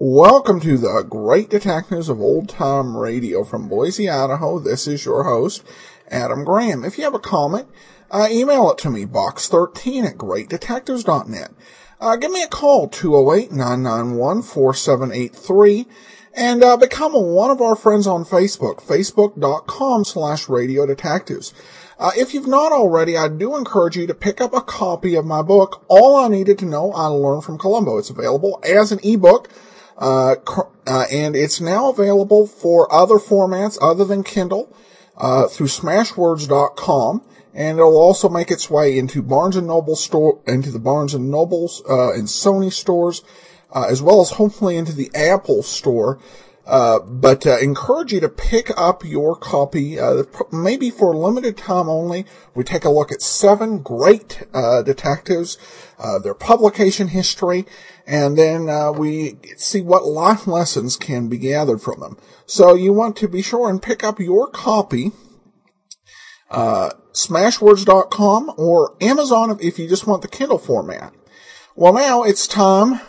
Welcome to the Great Detectives of Old Time Radio from Boise, Idaho. This is your host, Adam Graham. If you have a comment, uh, email it to me, box13 at greatdetectives.net. Uh, give me a call, 208-991-4783, and uh, become one of our friends on Facebook, facebook.com slash radio detectives. Uh, if you've not already, I do encourage you to pick up a copy of my book, All I Needed to Know I Learned from Columbo. It's available as an ebook uh, uh, and it's now available for other formats other than Kindle uh, through Smashwords.com, and it'll also make its way into Barnes and Noble store, into the Barnes and Nobles uh, and Sony stores, uh, as well as hopefully into the Apple store. Uh, but uh, encourage you to pick up your copy, uh, maybe for a limited time only. We take a look at seven great uh, detectives, uh, their publication history, and then uh, we see what life lessons can be gathered from them. So you want to be sure and pick up your copy. Smashwords.com or Amazon if you just want the Kindle format. Well, now it's time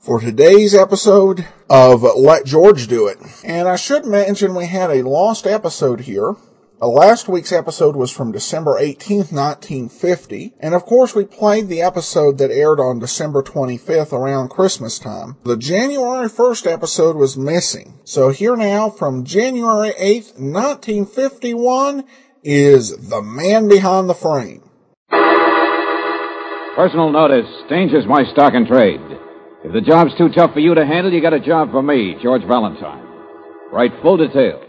for today's episode of Let George Do It. And I should mention we had a lost episode here. Uh, last week's episode was from December 18th, 1950. And of course, we played the episode that aired on December 25th around Christmas time. The January 1st episode was missing. So here now from January 8th, 1951 is The Man Behind the Frame. Personal notice. Danger's my stock and trade. If the job's too tough for you to handle, you got a job for me, George Valentine. Write full details.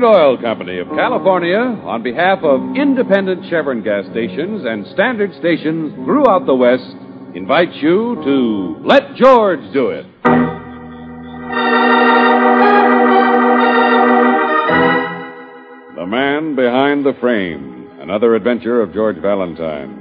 Standard Oil Company of California, on behalf of independent Chevron gas stations and standard stations throughout the West, invites you to Let George Do It. The Man Behind the Frame, another adventure of George Valentine.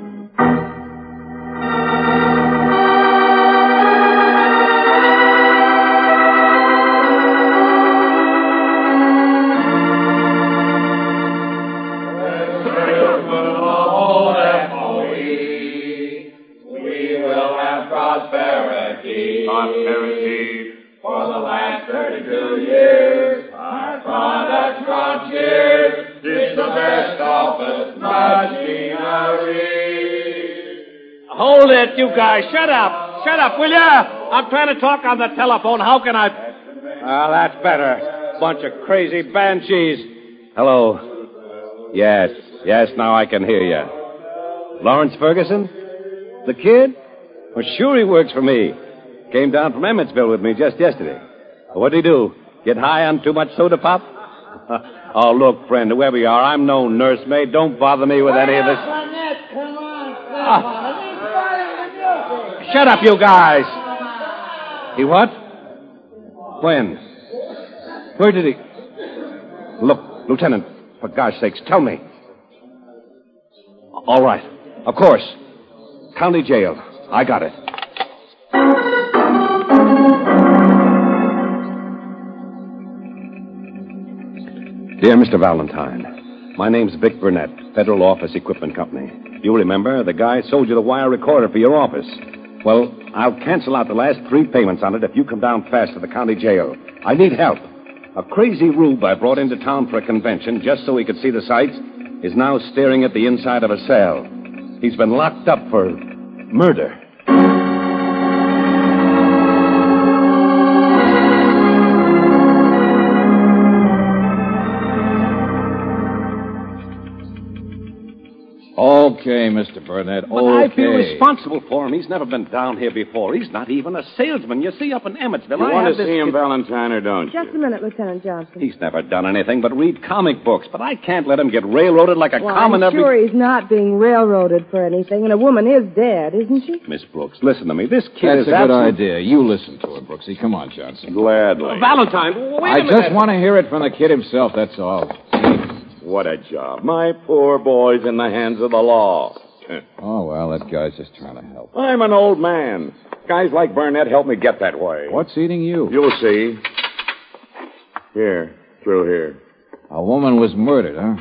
You guys. Shut up. Shut up, will ya? I'm trying to talk on the telephone. How can I. Well, that's better. Bunch of crazy banshees. Hello. Yes, yes, now I can hear you. Lawrence Ferguson? The kid? Well, sure he works for me. Came down from Emmetsville with me just yesterday. What'd he do? Get high on too much soda pop? oh, look, friend, whoever you are, I'm no nursemaid. Don't bother me with any of this. Shut up, you guys. He what? When? Where did he? Look, Lieutenant, for God's sakes, tell me. All right. Of course. County jail. I got it. Dear Mr. Valentine, my name's Vic Burnett, Federal Office Equipment Company. You remember the guy sold you the wire recorder for your office. Well, I'll cancel out the last three payments on it if you come down fast to the county jail. I need help. A crazy rube I brought into town for a convention just so he could see the sights is now staring at the inside of a cell. He's been locked up for murder. Okay, Mr. Burnett. But okay. I feel responsible for him. He's never been down here before. He's not even a salesman. You see, up in Emmetsville, You I want have to this see him, kid- Valentine, or don't Just a minute, Lieutenant Johnson. He's never done anything but read comic books, but I can't let him get railroaded like a well, common I'm every... sure he's not being railroaded for anything, and a woman is dead, isn't she? Miss Brooks, listen to me. This kid That's is a good idea. You listen to her, Brooksy. Come on, Johnson. Gladly. Valentine, wait I a minute. I just want to hear it from the kid himself, that's all. What a job. My poor boy's in the hands of the law. Oh, well, that guy's just trying to help. I'm an old man. Guys like Burnett help me get that way. What's eating you? You'll see. Here, through here. A woman was murdered, huh?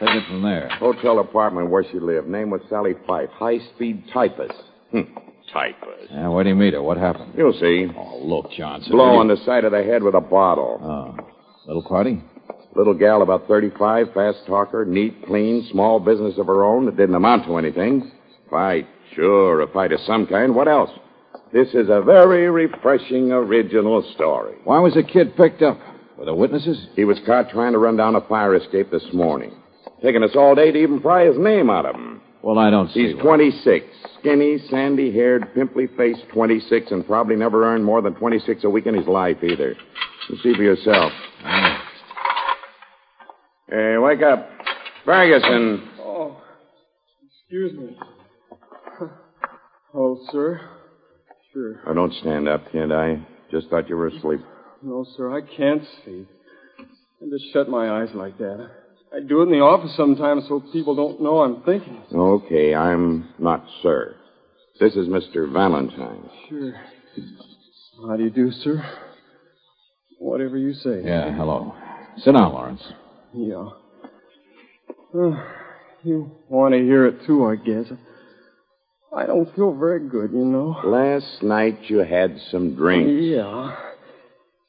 Take it from there. Hotel apartment where she lived. Name was Sally Fife. High speed typist. Hm. Typist. Yeah, where'd he meet her? What happened? You'll see. Oh, look, Johnson. Blow will on the side of the head with a bottle. Oh. Little party? Little gal about 35, fast talker, neat, clean, small business of her own that didn't amount to anything. Fight, sure, a fight of some kind. What else? This is a very refreshing original story. Why was the kid picked up? Were there witnesses? He was caught trying to run down a fire escape this morning. Taking us all day to even pry his name out of him. Well, I don't see He's why. 26. Skinny, sandy haired, pimply faced 26, and probably never earned more than 26 a week in his life either. You see for yourself. Hey, wake up. Ferguson. Oh, excuse me. Oh, sir. Sure. Oh, don't stand up, kid. I just thought you were asleep. No, sir, I can't sleep. I just shut my eyes like that. I do it in the office sometimes so people don't know I'm thinking. Okay, I'm not sir. This is Mr. Valentine. Sure. How do you do, sir? Whatever you say. Yeah, hello. Sit down, Lawrence. Yeah. Uh, you want to hear it too, I guess. I don't feel very good, you know. Last night you had some drinks. Yeah.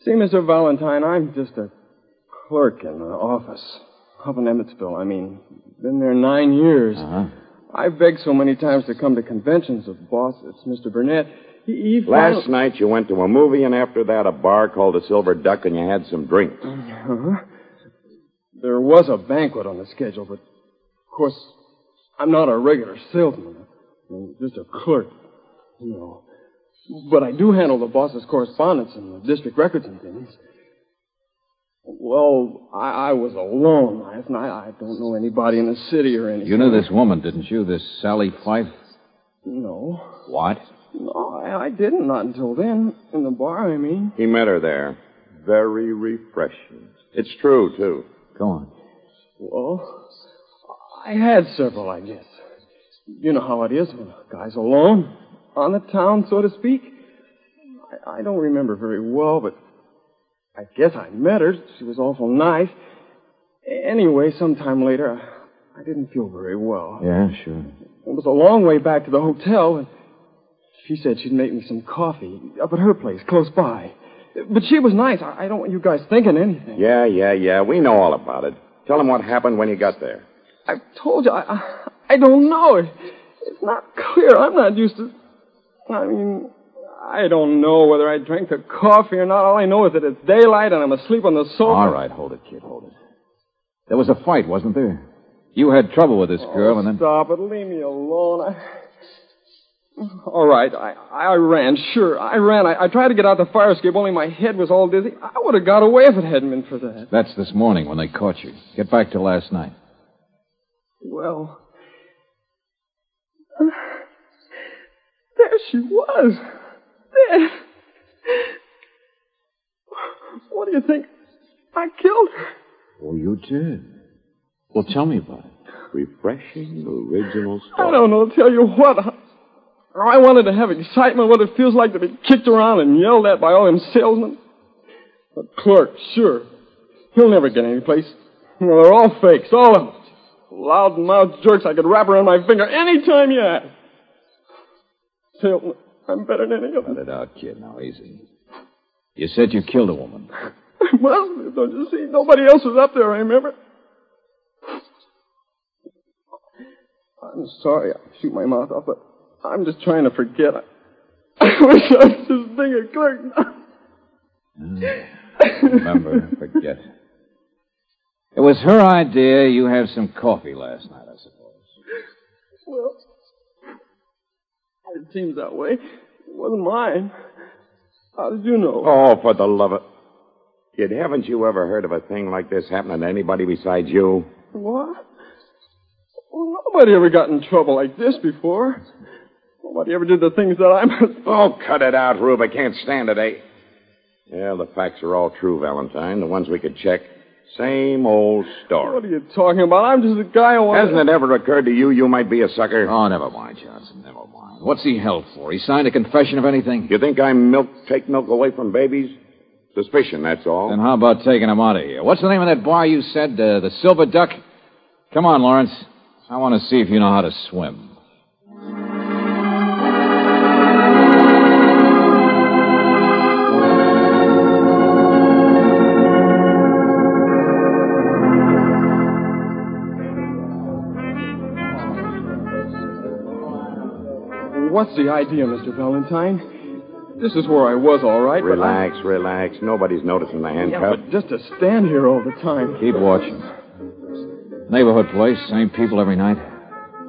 See, Mr. Valentine, I'm just a clerk in the office. Up in Emmetsville, I mean. Been there nine years. Uh-huh. I've begged so many times to come to conventions of boss. It's Mr. Burnett. He, he Last night you went to a movie, and after that a bar called the Silver Duck, and you had some drinks. Uh-huh. There was a banquet on the schedule, but of course, I'm not a regular salesman. I'm just a clerk, you know. But I do handle the boss's correspondence and the district records and things. Well, I, I was alone last night. I don't know anybody in the city or anything. You knew this woman, didn't you? This Sally Fife? No. What? No, I, I didn't. Not until then. In the bar, I mean. He met her there. Very refreshing. It's true, too. Go on. Well, I had several, I guess. You know how it is when a guy's alone, on the town, so to speak. I, I don't remember very well, but I guess I met her. She was awful nice. Anyway, sometime later, I, I didn't feel very well. Yeah, sure. It was a long way back to the hotel, and she said she'd make me some coffee up at her place, close by. But she was nice. I, I don't want you guys thinking anything. Yeah, yeah, yeah. We know all about it. Tell them what happened when you got there. I told you, I, I, I don't know. It, it's not clear. I'm not used to. I mean, I don't know whether I drank the coffee or not. All I know is that it's daylight and I'm asleep on the sofa. All right, hold it, kid, hold it. There was a fight, wasn't there? You had trouble with this oh, girl, and then. Stop it. Leave me alone. I... Oh, all right. I, I ran, sure. I ran. I, I tried to get out the fire escape, only my head was all dizzy. I would have got away if it hadn't been for that. That's this morning when they caught you. Get back to last night. Well. There she was. There. What do you think? I killed her. Oh, you did? Well, tell me about it. Refreshing original story. I don't know. Tell you what. I, I wanted to have excitement, what it feels like to be kicked around and yelled at by all them salesmen. The clerk, sure. He'll never get any place. Well, they're all fakes, all of them. Loud mouthed jerks I could wrap around my finger any time you ask. Salesman, I'm better than any of them. Cut it out, kid. Now, easy. You said you killed a woman. I must have, don't you see? Nobody else was up there, I remember. I'm sorry I shoot my mouth off, but I'm just trying to forget. I, wish I was just being a clerk now. Mm. Remember, forget. It was her idea you have some coffee last night, I suppose. Well, it seems that way. It wasn't mine. How did you know? Oh, for the love of... Kid, haven't you ever heard of a thing like this happening to anybody besides you? What? Well, nobody ever got in trouble like this before. Nobody ever did the things that I must. Oh, cut it out, Rube. I can't stand it, eh? Yeah, the facts are all true, Valentine. The ones we could check. Same old story. What are you talking about? I'm just a guy who. Hasn't it ever occurred to you you might be a sucker? Oh, never mind, Johnson. Never mind. What's he held for? He signed a confession of anything? You think I milk take milk away from babies? Suspicion, that's all. Then how about taking him out of here? What's the name of that bar you said? Uh, the Silver Duck? Come on, Lawrence. I want to see if you know how to swim. What's the idea, Mr. Valentine? This is where I was, all right. but I- Relax, relax. Nobody's noticing the Yeah, handcuff. but just to stand here all the time. Keep watching. Neighborhood place, same people every night.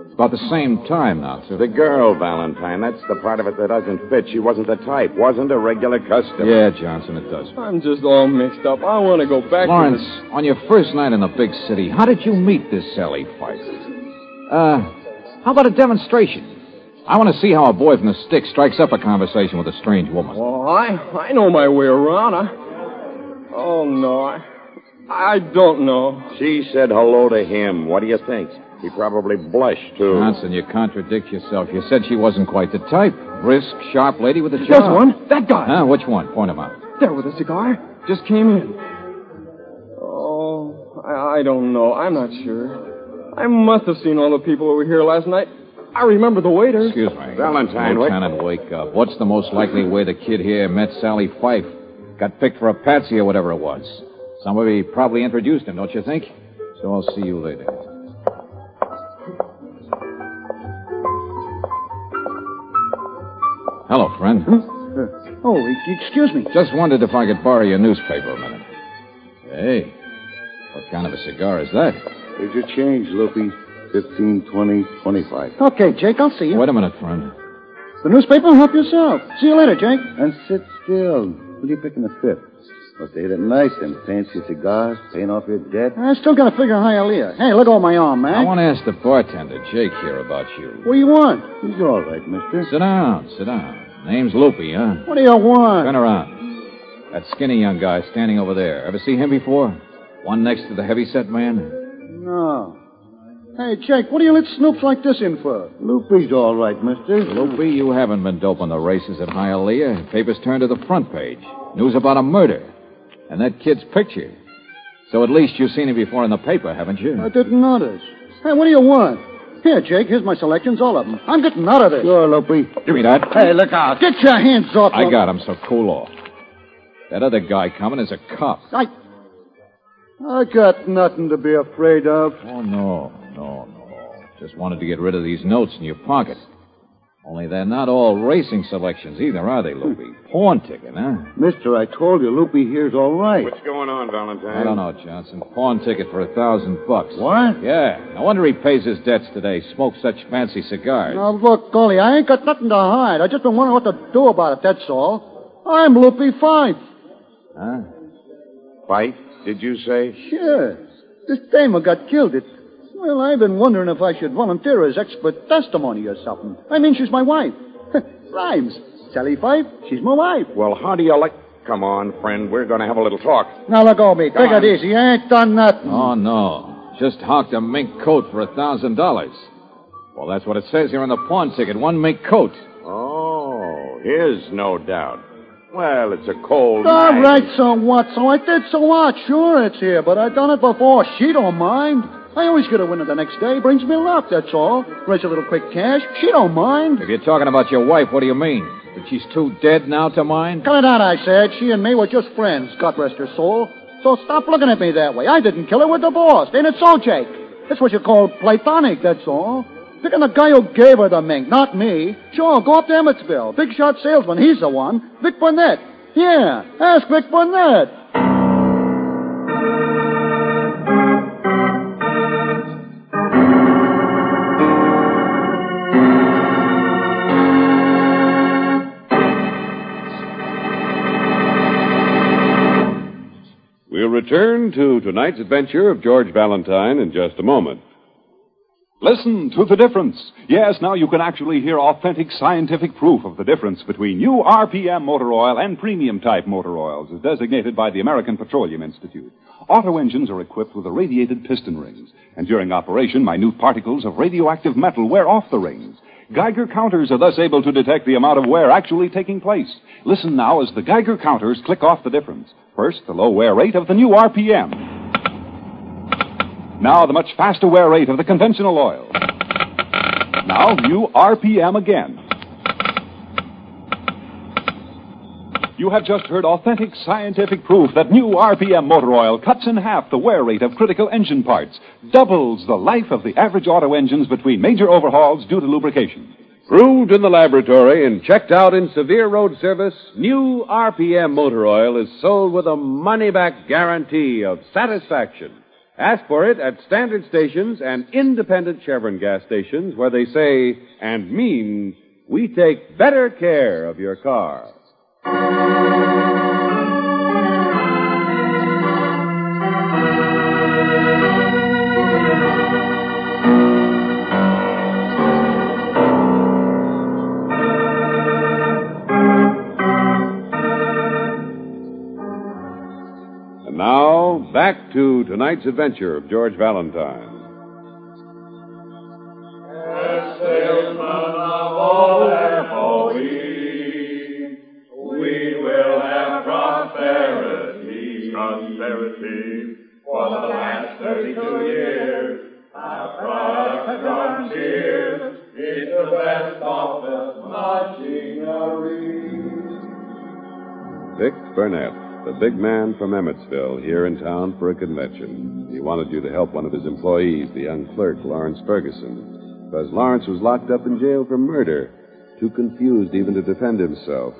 It's about the same time now, too. The girl, Valentine. That's the part of it that doesn't fit. She wasn't the type. Wasn't a regular customer. Yeah, Johnson, it does. I'm just all mixed up. I want to go back Lawrence, to on your first night in the big city, how did you meet this Sally Fife? Uh, how about a demonstration? I want to see how a boy from the stick strikes up a conversation with a strange woman. the... Oh, I, I know my way around. I... Oh, no. I, I don't know. She said hello to him. What do you think? He probably blushed, too. Johnson, you contradict yourself. You said she wasn't quite the type. Brisk, sharp lady with a job. There's one. That guy. Huh? Which one? Point him out. There with a cigar. Just came in. Oh, I, I don't know. I'm not sure. I must have seen all the people over here last night. I remember the waiters. Excuse me. Valentine, what- Lieutenant, wake up. What's the most likely way the kid here met Sally Fife? Got picked for a patsy or whatever it was. Somebody probably introduced him, don't you think? So I'll see you later. Hello, friend. Oh, excuse me. Just wondered if I could borrow your newspaper a minute. Hey, what kind of a cigar is that? Here's your change, Loopy. Fifteen, twenty, twenty-five. Okay, Jake, I'll see you. Wait a minute, friend. The newspaper? Help yourself. See you later, Jake. And sit still. What are you picking the fifth? Must have hit it nice, them fancy cigars, paying off your debt. I still gotta figure Hialeah. Hey, look over my arm, man. I want to ask the bartender, Jake, here about you. What do you want? He's all right, mister. Sit down, sit down. Name's Loopy, huh? What do you want? Turn around. That skinny young guy standing over there. Ever see him before? One next to the heavyset man? No. Hey, Jake, what do you let snoops like this in for? Loopy's all right, mister. Loopy, you haven't been doping the races at Hialeah. Papers turned to the front page. News about a murder. And that kid's picture. So at least you've seen him before in the paper, haven't you? I didn't notice. Hey, what do you want? Here, Jake, here's my selections, all of them. I'm getting out of this. Sure, Loopy. Give me that. Hey, look out. Get your hands off I of- got him, so cool off. That other guy coming is a cop. I... I got nothing to be afraid of. Oh, no, no, no. Just wanted to get rid of these notes in your pocket. Only they're not all racing selections either, are they, Loopy? Pawn ticket, huh? Mister, I told you, Loopy here's all right. What's going on, Valentine? I don't know, Johnson. Pawn ticket for a thousand bucks. What? Yeah. No wonder he pays his debts today. Smokes such fancy cigars. Now, look, Golly, I ain't got nothing to hide. I just been wondering what to do about it, that's all. I'm Loopy Fife. Huh? Fight, did you say? Sure. This dame got killed, it. Well, I've been wondering if I should volunteer as expert testimony or something. I mean, she's my wife. Rhymes. Sally Fife, she's my wife. Well, how do you like... Come on, friend. We're going to have a little talk. Now, let go of me. Take on. it easy. I ain't done nothing. Oh, no. Just hawked a mink coat for a thousand dollars. Well, that's what it says here on the pawn ticket. One mink coat. Oh, his, no doubt. Well, it's a cold All night. right, so what? So I did, so what? Sure, it's here, but I done it before. She don't mind. I always get a winner the next day. Brings me luck, that's all. Raise a little quick cash. She don't mind. If you're talking about your wife, what do you mean? That she's too dead now to mind? Cut it out, I said. She and me were just friends, God rest her soul. So stop looking at me that way. I didn't kill her, we're divorced. Ain't it so, Jake? That's what you call platonic, that's all. Picking the guy who gave her the mink, not me. Sure, go up to Emmetsville. Big shot salesman, he's the one. Vic Burnett. Yeah, ask Vic Burnett. Return to tonight's adventure of George Valentine in just a moment. Listen to the difference. Yes, now you can actually hear authentic scientific proof of the difference between new RPM motor oil and premium type motor oils, as designated by the American Petroleum Institute. Auto engines are equipped with irradiated piston rings, and during operation, minute particles of radioactive metal wear off the rings. Geiger counters are thus able to detect the amount of wear actually taking place. Listen now as the Geiger counters click off the difference. First, the low wear rate of the new RPM. Now the much faster wear rate of the conventional oil. Now new RPM again. You have just heard authentic scientific proof that new RPM motor oil cuts in half the wear rate of critical engine parts, doubles the life of the average auto engines between major overhauls due to lubrication. Proved in the laboratory and checked out in severe road service, new RPM motor oil is sold with a money back guarantee of satisfaction. Ask for it at standard stations and independent Chevron gas stations where they say and mean we take better care of your car. And now, back to tonight's adventure of George Valentine. 32 years, our product has cheers. It's the best office machinery. Vic Burnett, the big man from Emmetsville, here in town for a convention. He wanted you to help one of his employees, the young clerk, Lawrence Ferguson, because Lawrence was locked up in jail for murder, too confused even to defend himself.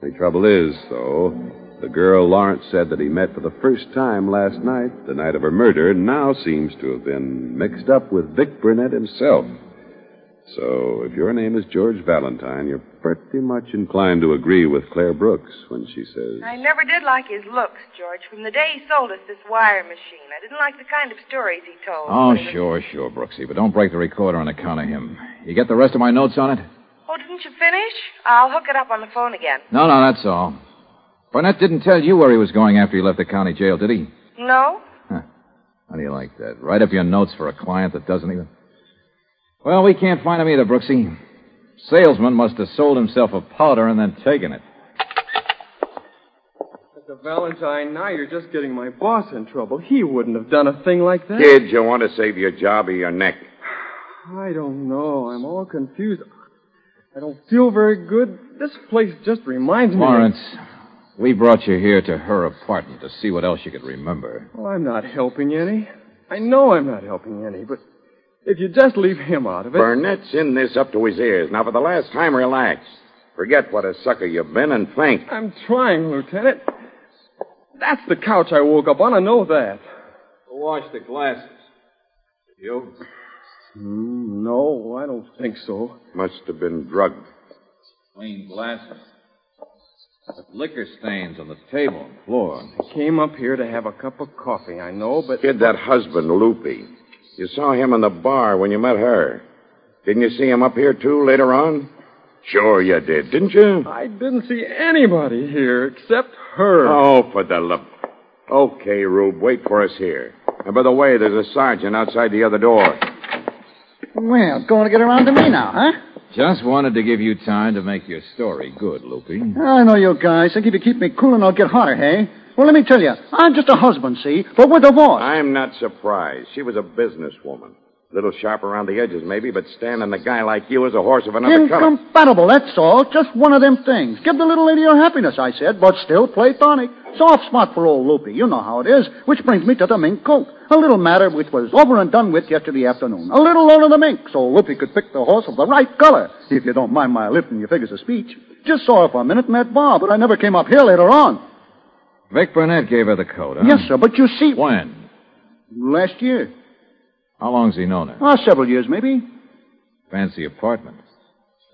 The trouble is, though, the girl Lawrence said that he met for the first time last night, the night of her murder, now seems to have been mixed up with Vic Burnett himself. So, if your name is George Valentine, you're pretty much inclined to agree with Claire Brooks when she says, I never did like his looks, George, from the day he sold us this wire machine. I didn't like the kind of stories he told. Oh, When he was- sure, sure, Brooksy, but don't break the recorder on account of him. You get the rest of my notes on it? Oh, didn't you finish? I'll hook it up on the phone again. No, no, that's all. Burnett didn't tell you where he was going after he left the county jail, did he? No? How do you like that? Write up your notes for a client that doesn't even. Well, we can't find him either, Brooksy. Salesman must have sold himself a powder and then taken it. Mr. Valentine, now you're just getting my boss in trouble. He wouldn't have done a thing like that. Kid, you want to save your job or your neck? I don't know. I'm all confused. I don't feel very good. This place just reminds me. Lawrence, we brought you here to her apartment to see what else you could remember. Well, I'm not helping any. I know I'm not helping any, but if you just leave him out of it. Burnett's in this up to his ears. Now, for the last time, relax. Forget what a sucker you've been and think. I'm trying, Lieutenant. That's the couch I woke up on. I know that. Wash the glasses. You? Mm, no, I don't think so. Must have been drugged. Clean glasses. Liquor stains on the table and floor. I came up here to have a cup of coffee, I know, but. Kid, that husband, Loopy. You saw him in the bar when you met her. Didn't you see him up here, too, later on? Sure you did, didn't you? I didn't see anybody here except her. Oh, for the love. Okay, Rube, wait for us here. And by the way, there's a sergeant outside the other door. Well, it's going to get around to me now, huh? Just wanted to give you time to make your story good, Loopy. I know you guys. Think if you keep me cool and I'll get hotter, hey? Well, let me tell you, I'm just a husband, see? But we're divorced. I'm not surprised. She was a businesswoman. Little sharp around the edges, maybe, but standing a guy like you as a horse of another color. Incompatible, that's all. Just one of them things. Give the little lady her happiness, I said, but still platonic. Soft spot for old Loopy. You know how it is. Which brings me to the mink coat. A little matter which was over and done with yesterday afternoon. A little loan of the mink, so Loopy could pick the horse of the right color. If you don't mind my lifting your figures of speech. Just saw her for a minute in that bar, but I never came up here later on. Vic Burnett gave her the coat, huh? Yes, sir, but you see. When? Last year. How long's he known her? Oh, several years, maybe. Fancy apartment.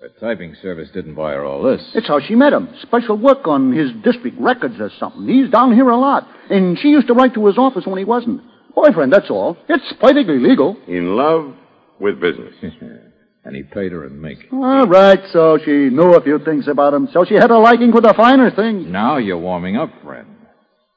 Her typing service didn't buy her all this. It's how she met him. Special work on his district records or something. He's down here a lot. And she used to write to his office when he wasn't. Boyfriend, that's all. It's perfectly legal. In love with business. and he paid her in mink. All right, so she knew a few things about him. So she had a liking for the finer things. Now you're warming up, friend.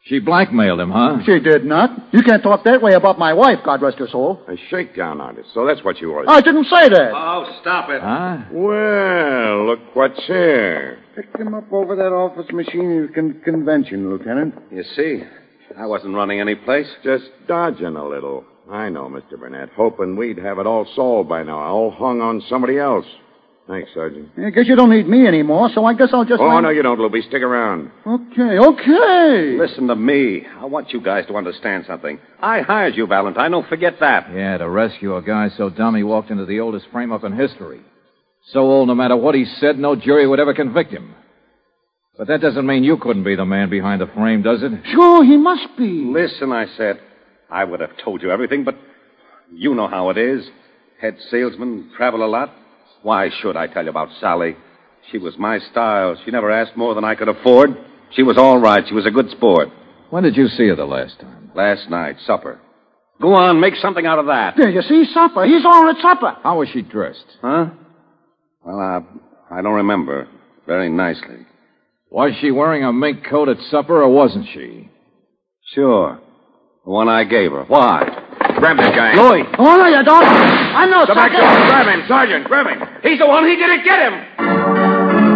She blackmailed him, huh? She did not. You can't talk that way about my wife, God rest her soul. A shakedown artist. So that's what you was. I didn't say that. Oh, stop it. Huh? Well, look what's here. Picked him up over that office machine con- convention, Lieutenant. You see, I wasn't running any place. Just dodging a little. I know, Mr. Burnett. Hoping we'd have it all solved by now. All hung on somebody else. Thanks, Sergeant. I guess you don't need me anymore, so I guess I'll just. Oh, land- no, you don't, Loopy. Stick around. Okay, okay. Listen to me. I want you guys to understand something. I hired you, Valentine. Don't forget that. Yeah, to rescue a guy so dumb he walked into the oldest frame up in history. So old, no matter what he said, no jury would ever convict him. But that doesn't mean you couldn't be the man behind the frame, does it? Sure, he must be. Listen, I said. I would have told you everything, but you know how it is. Head salesman, travel a lot. Why should I tell you about Sally? She was my style. She never asked more than I could afford. She was all right. She was a good sport. When did you see her the last time? Last night, supper. Go on, make something out of that. There, you see, supper. He's all at supper. How was she dressed? Huh? Well, I, I don't remember. Very nicely. Was she wearing a mink coat at supper, or wasn't she? Sure. The one I gave her. Why? Grab that guy. Lloyd! Oh, no, you don't. I know Go back door. Grab him, Sergeant. Grab him. He's the one. He didn't get him.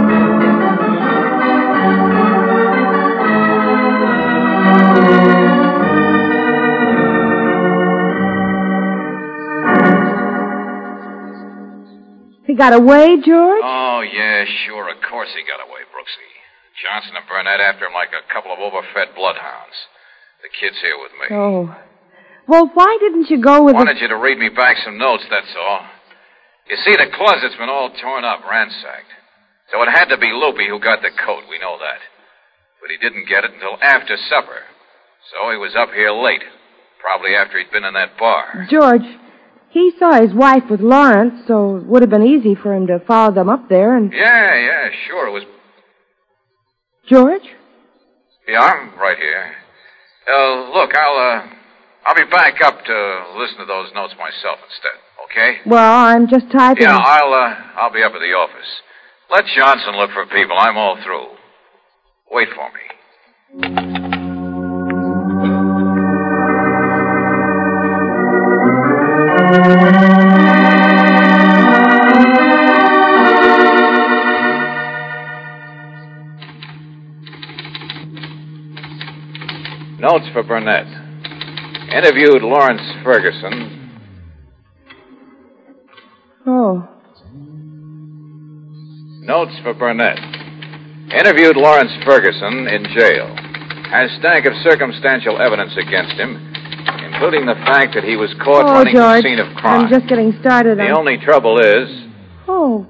He got away, George? Oh, yeah, sure. Of course he got away, Brooksy. Johnson and Burnett after him like a couple of overfed bloodhounds. The kid's here with me. Oh. Well, why didn't you go with I Wanted the... you to read me back some notes, that's all. You see, the closet's been all torn up, ransacked. So it had to be Loopy who got the coat. We know that. But he didn't get it until after supper. So he was up here late. Probably after he'd been in that bar. George, he saw his wife with Lawrence, so it would have been easy for him to follow them up there and... Yeah, yeah, sure. It was. George? Yeah, I'm right here. Uh, look, I'll, uh, I'll be back up to listen to those notes myself instead, okay? Well, I'm just typing. Yeah, I'll, uh, I'll be up at the office. Let Johnson look for people. I'm all through. Wait for me. Notes for Burnett. Interviewed Lawrence Ferguson. Oh. Notes for Burnett. Interviewed Lawrence Ferguson in jail. Has stack of circumstantial evidence against him, including the fact that he was caught oh, running George. the scene of crime. I'm just getting started The on... only trouble is, Oh,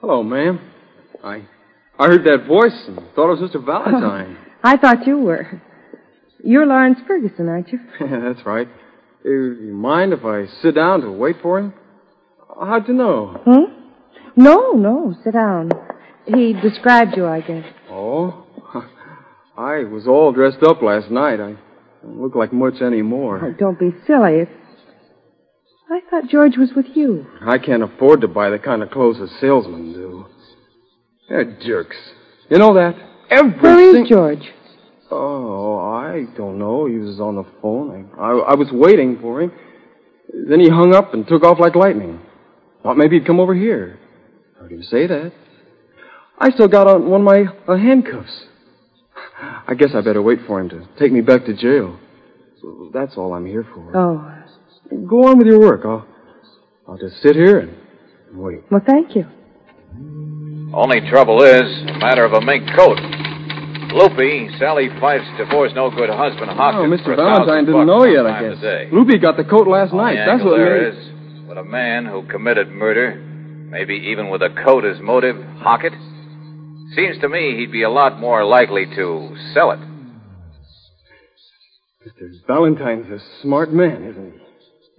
Hello, ma'am. I I heard that voice and thought it was Mr. Valentine. Oh, I thought you were. You're Lawrence Ferguson, aren't you? yeah, that's right. Uh, you mind if I sit down to wait for him? How'd you know? Hmm? No, no. Sit down. He described you, I guess. Oh, I was all dressed up last night. I don't look like much anymore. Oh, don't be silly. It's... I thought George was with you. I can't afford to buy the kind of clothes a salesmen do. They're jerks. You know that? Every Where is sing- George? Oh, I don't know. He was on the phone. I, I, I was waiting for him. Then he hung up and took off like lightning. Thought maybe he'd come over here. Heard him say that. I still got on one of my uh, handcuffs. I guess I better wait for him to take me back to jail. So that's all I'm here for. Oh. Go on with your work. I'll, I'll just sit here and wait. Well, thank you. only trouble is, a matter of a mink coat. Loopy, Sally Fife's divorced no good husband, Hawkins. Oh, Mr. a Valentine didn't know yet, I guess. today. Loopy got the coat last Only night. That's what there made... is, with a man who committed murder, maybe even with a coat as motive, hock it. Seems to me he'd be a lot more likely to sell it. Mr. Valentine's a smart man, isn't he?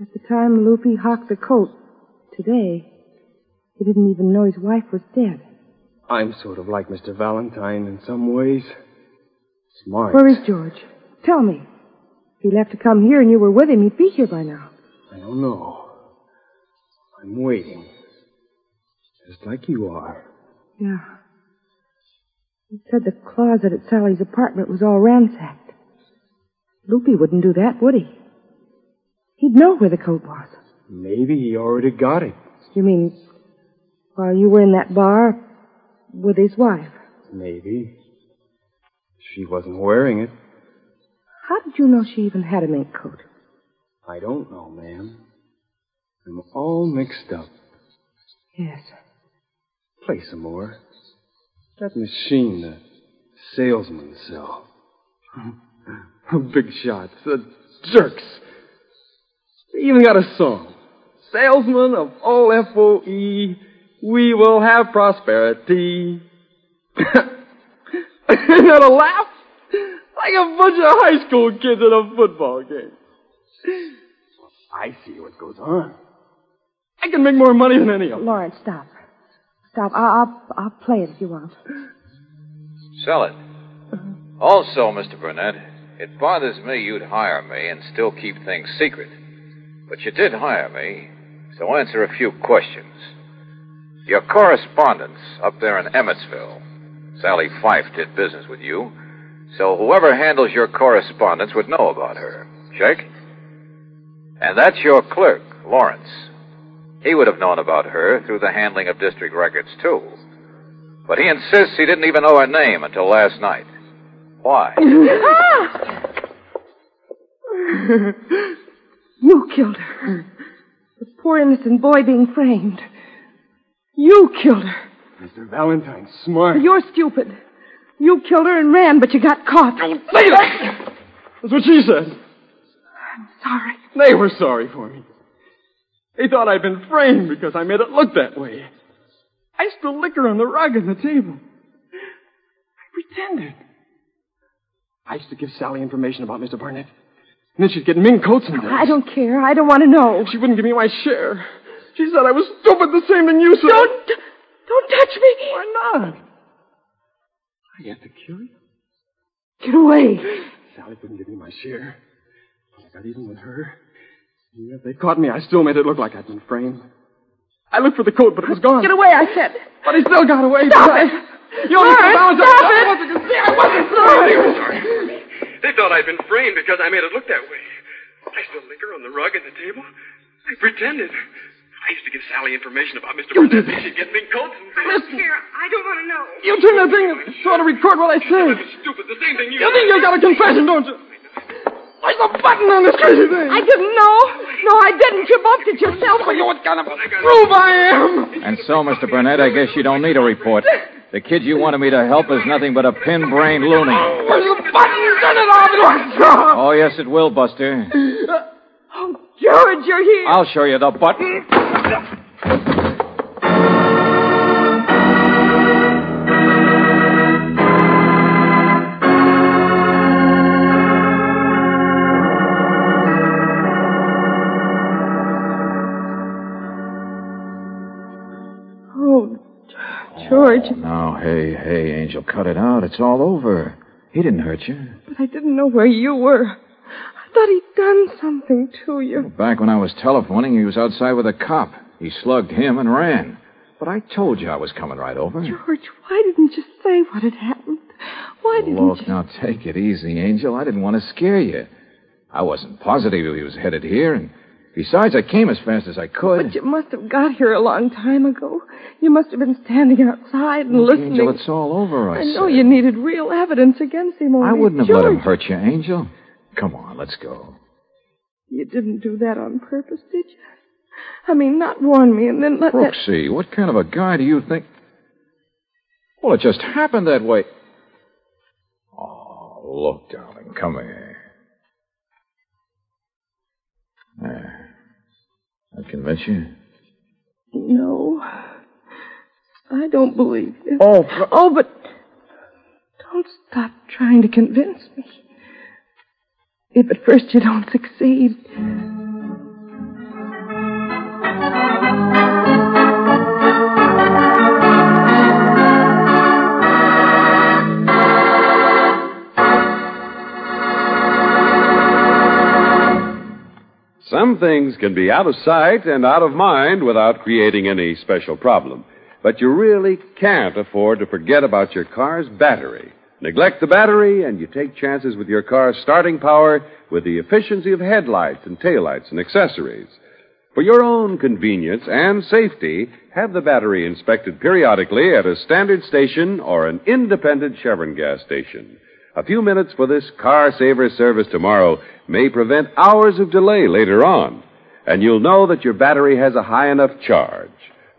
At the time Loopy hocked the coat, today, He didn't even know his wife was dead. I'm sort of like Mr. Valentine in some ways. Smart. Where is George? Tell me. If he left to come here and you were with him, he'd be here by now. I don't know. I'm waiting. Just like you are. Yeah. He said the closet at Sally's apartment was all ransacked. Loopy wouldn't do that, would he? He'd know where the coat was. Maybe he already got it. You mean while you were in that bar with his wife? Maybe. She wasn't wearing it. How did you know she even had a mink coat? I don't know, ma'am. I'm all mixed up. Yes. Play some more. That machine the salesmen sell. Big shots, the jerks. They even got a song. Salesman of all FOE, we will have prosperity. Isn't that a laugh? Like a bunch of high school kids at a football game. I see what goes on. I can make more money than any of them. Lawrence, stop. Stop. I'll, I'll, I'll play it if you want. Sell it. Also, Mr. Burnett, it bothers me you'd hire me and still keep things secret. But you did hire me, so answer a few questions. Your correspondence up there in Emmetsville, Sally Fife did business with you, so whoever handles your correspondence would know about her. Check? And that's your clerk, Lawrence. He would have known about her through the handling of district records, too. But he insists he didn't even know her name until last night. Why? Ah! you killed her. The poor innocent boy being framed. You killed her. Mr. Valentine's smart. You're stupid. You killed her and ran, but you got caught. Don't say that! That's what she said. I'm sorry. They were sorry for me. They thought I'd been framed because I made it look that way. I spilled liquor on the rug and the table. I pretended. I used to give Sally information about Mr. Burnett. And then she'd get mink coats and things. I don't care. I don't want to know. She wouldn't give me my share. She said I was stupid the same thing you said. Don't, don't touch me. Why not? I have to kill you? Get away. Sally wouldn't give me my share. I got even with her. And if they caught me, I still made it look like I'd been framed. I looked for the coat, but it was gone. Get away, I said. But he still got away. Stop it. You only Lawrence, balance stop I it. wasn't gonna I wasn't sorry. They sorry. They thought I'd been framed because I made it look that way. I still liquor on the rug and the table. I pretended. I used to give Sally information about Mr. You Burnett. did that. She'd get mink coats and I don't care. I don't want to know. You turn that thing so to record what I say. Stupid, the same thing you. You think you got a confession, don't you? Where's the button on this crazy thing? I didn't know. No, I didn't. You bumped it yourself. Well, you what kind of prove I am? And so, Mr. Burnett, I guess you don't need a report. The kid you wanted me to help is nothing but a pin-brained loony. Where's the button? Turn it off. Oh, yes, it will, Buster. Oh, George, you're here. I'll show you the button. George. Now, hey, hey, Angel, cut it out. It's all over. He didn't hurt you. But I didn't know where you were. I thought he'd done something to you. Back when I was telephoning, he was outside with a cop. He slugged him and ran. But I told you I was coming right over. George, why didn't you say what had happened? Why didn't Look, you? now take it easy, Angel. I didn't want to scare you. I wasn't positive he was headed here, and besides, I came as fast as I could. But you must have got here a long time ago. You must have been standing outside and Look, listening. Angel, it's all over, I, I know said. you needed real evidence against him. I wouldn't have George, let him hurt you, Angel. Come on, let's go. You didn't do that on purpose, did you? I mean, not warn me and then let that. Brooksy, what kind of a guy do you think? Well, it just happened that way. Oh, look, darling, come here. There. That convince you? No. I don't believe you. Oh, Oh, but don't stop trying to convince me. If at first you don't succeed. Some things can be out of sight and out of mind without creating any special problem. But you really can't afford to forget about your car's battery. Neglect the battery, and you take chances with your car's starting power with the efficiency of headlights and taillights and accessories. For your own convenience and safety, have the battery inspected periodically at a standard station or an independent Chevron gas station. A few minutes for this car saver service tomorrow may prevent hours of delay later on. And you'll know that your battery has a high enough charge,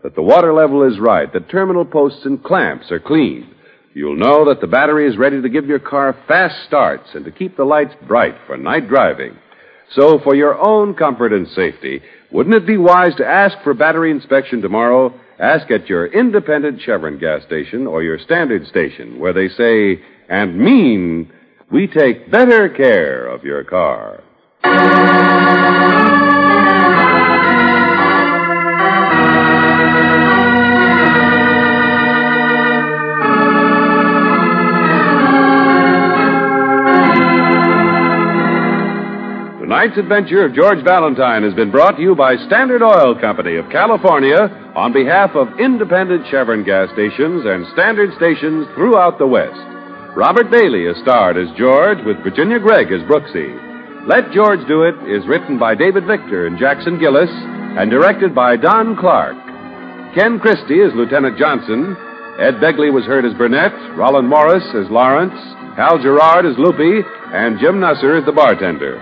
that the water level is right, that terminal posts and clamps are clean. You'll know that the battery is ready to give your car fast starts and to keep the lights bright for night driving. So, for your own comfort and safety, wouldn't it be wise to ask for battery inspection tomorrow? Ask at your independent Chevron gas station or your standard station, where they say and mean we take better care of your car. Tonight's adventure of George Valentine has been brought to you by Standard Oil Company of California on behalf of independent Chevron gas stations and standard stations throughout the West. Robert Bailey is starred as George with Virginia Gregg as Brooksy. Let George Do It is written by David Victor and Jackson Gillis and directed by Don Clark. Ken Christie is Lieutenant Johnson. Ed Begley was heard as Burnett, Roland Morris as Lawrence, Hal Gerard as Loopy, and Jim Nusser as the bartender.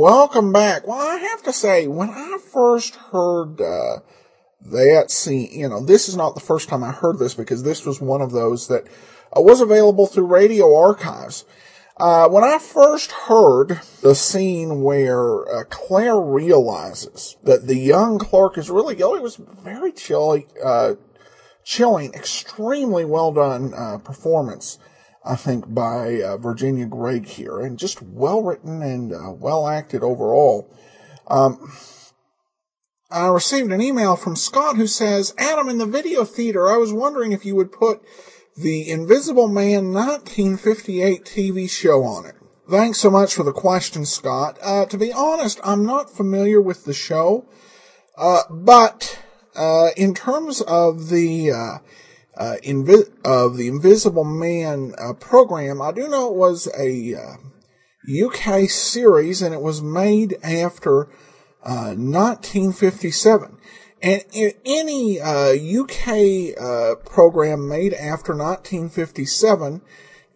Welcome back. Well, I have to say, when I first heard uh, that scene, you know, this is not the first time I heard this because this was one of those that uh, was available through radio archives. Uh, when I first heard the scene where uh, Claire realizes that the young clerk is really guilty, it was very chilly, uh, chilling, extremely well done uh, performance. I think, by uh, Virginia Gregg here, and just well written and uh, well acted overall. Um, I received an email from Scott who says, Adam, in the video theater, I was wondering if you would put the Invisible Man 1958 TV show on it. Thanks so much for the question, Scott. Uh, to be honest, I'm not familiar with the show, uh, but uh, in terms of the uh, invi- of the Invisible Man uh, program. I do know it was a uh, UK series and it was made after 1957. Uh, and any UK uh, uh, program made after 1957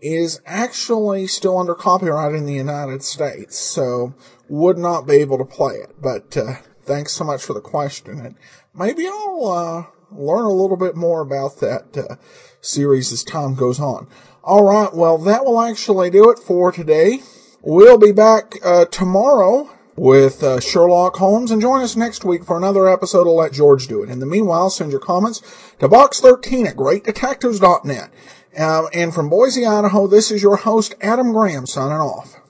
is actually still under copyright in the United States, so would not be able to play it. But thanks so much for the question, and maybe I'll learn a little bit more about that uh, series as time goes on. All right, well, that will actually do it for today. We'll be back uh, tomorrow with uh, Sherlock Holmes, and join us next week for another episode of Let George Do It. In the meanwhile, send your comments to box13 at greatdetectives.net. Uh, and from Boise, Idaho, this is your host, Adam Graham, signing off.